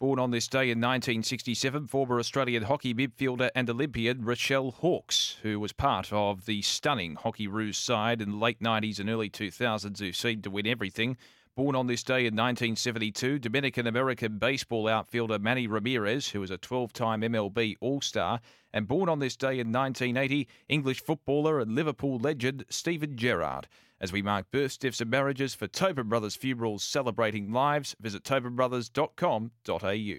Born on this day in 1967, former Australian hockey midfielder and Olympian Rechelle Hawkes, who was part of the stunning Hockeyroos side in the late 90s and early 2000s who seemed to win everything. Born on this day in 1972, Dominican American baseball outfielder Manny Ramirez, who was a 12 time MLB All Star. And born on this day in 1980, English footballer and Liverpool legend Steven Gerrard. As we mark births, deaths, and marriages for Tobin Brothers Funerals celebrating lives, visit tobinbrothers.com.au.